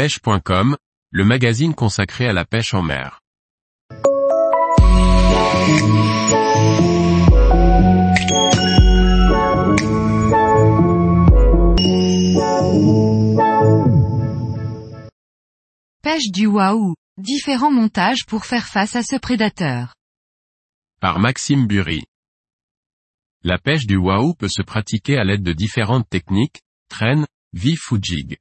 pêche.com, le magazine consacré à la pêche en mer. Pêche du waouh, différents montages pour faire face à ce prédateur. Par Maxime Bury. La pêche du waouh peut se pratiquer à l'aide de différentes techniques, traîne, vif ou jig.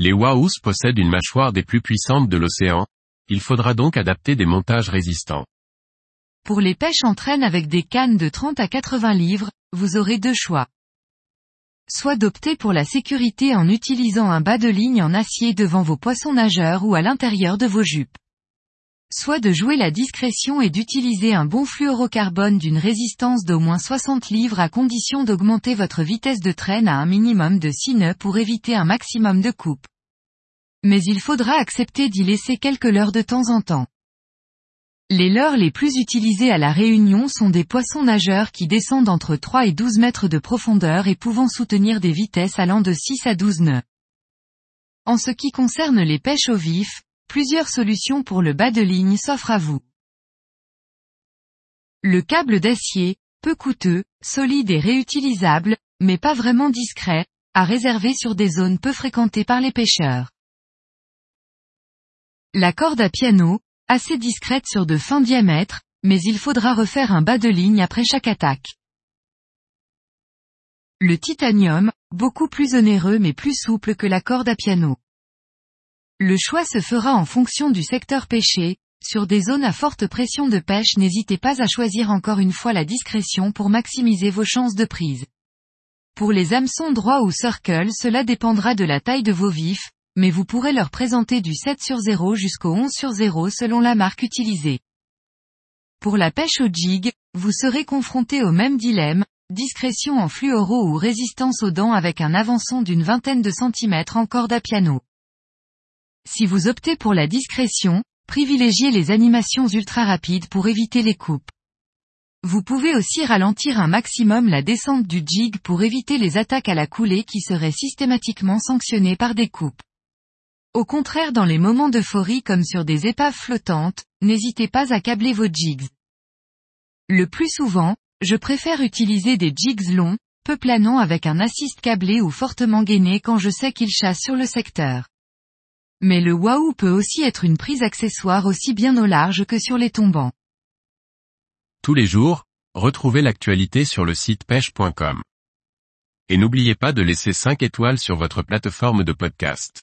Les wahous possèdent une mâchoire des plus puissantes de l'océan, il faudra donc adapter des montages résistants. Pour les pêches en traîne avec des cannes de 30 à 80 livres, vous aurez deux choix. Soit d'opter pour la sécurité en utilisant un bas de ligne en acier devant vos poissons nageurs ou à l'intérieur de vos jupes. Soit de jouer la discrétion et d'utiliser un bon fluorocarbone d'une résistance d'au moins 60 livres à condition d'augmenter votre vitesse de traîne à un minimum de 6 nœuds pour éviter un maximum de coupe. Mais il faudra accepter d'y laisser quelques leurres de temps en temps. Les leurres les plus utilisés à la Réunion sont des poissons nageurs qui descendent entre 3 et 12 mètres de profondeur et pouvant soutenir des vitesses allant de 6 à 12 nœuds. En ce qui concerne les pêches au vif, plusieurs solutions pour le bas de ligne s'offrent à vous. Le câble d'acier, peu coûteux, solide et réutilisable, mais pas vraiment discret, à réserver sur des zones peu fréquentées par les pêcheurs. La corde à piano, assez discrète sur de fins diamètres, mais il faudra refaire un bas de ligne après chaque attaque. Le titanium, beaucoup plus onéreux mais plus souple que la corde à piano. Le choix se fera en fonction du secteur pêché, sur des zones à forte pression de pêche n'hésitez pas à choisir encore une fois la discrétion pour maximiser vos chances de prise. Pour les hameçons droits ou circle cela dépendra de la taille de vos vifs, mais vous pourrez leur présenter du 7 sur 0 jusqu'au 11 sur 0 selon la marque utilisée. Pour la pêche au jig, vous serez confronté au même dilemme, discrétion en fluoro ou résistance aux dents avec un avançon d'une vingtaine de centimètres en corde à piano. Si vous optez pour la discrétion, privilégiez les animations ultra rapides pour éviter les coupes. Vous pouvez aussi ralentir un maximum la descente du jig pour éviter les attaques à la coulée qui seraient systématiquement sanctionnées par des coupes. Au contraire dans les moments d'euphorie comme sur des épaves flottantes, n'hésitez pas à câbler vos jigs. Le plus souvent, je préfère utiliser des jigs longs, peu planants avec un assist câblé ou fortement gainé quand je sais qu'il chasse sur le secteur. Mais le Wahoo peut aussi être une prise accessoire aussi bien au large que sur les tombants. Tous les jours, retrouvez l'actualité sur le site pêche.com. Et n'oubliez pas de laisser 5 étoiles sur votre plateforme de podcast.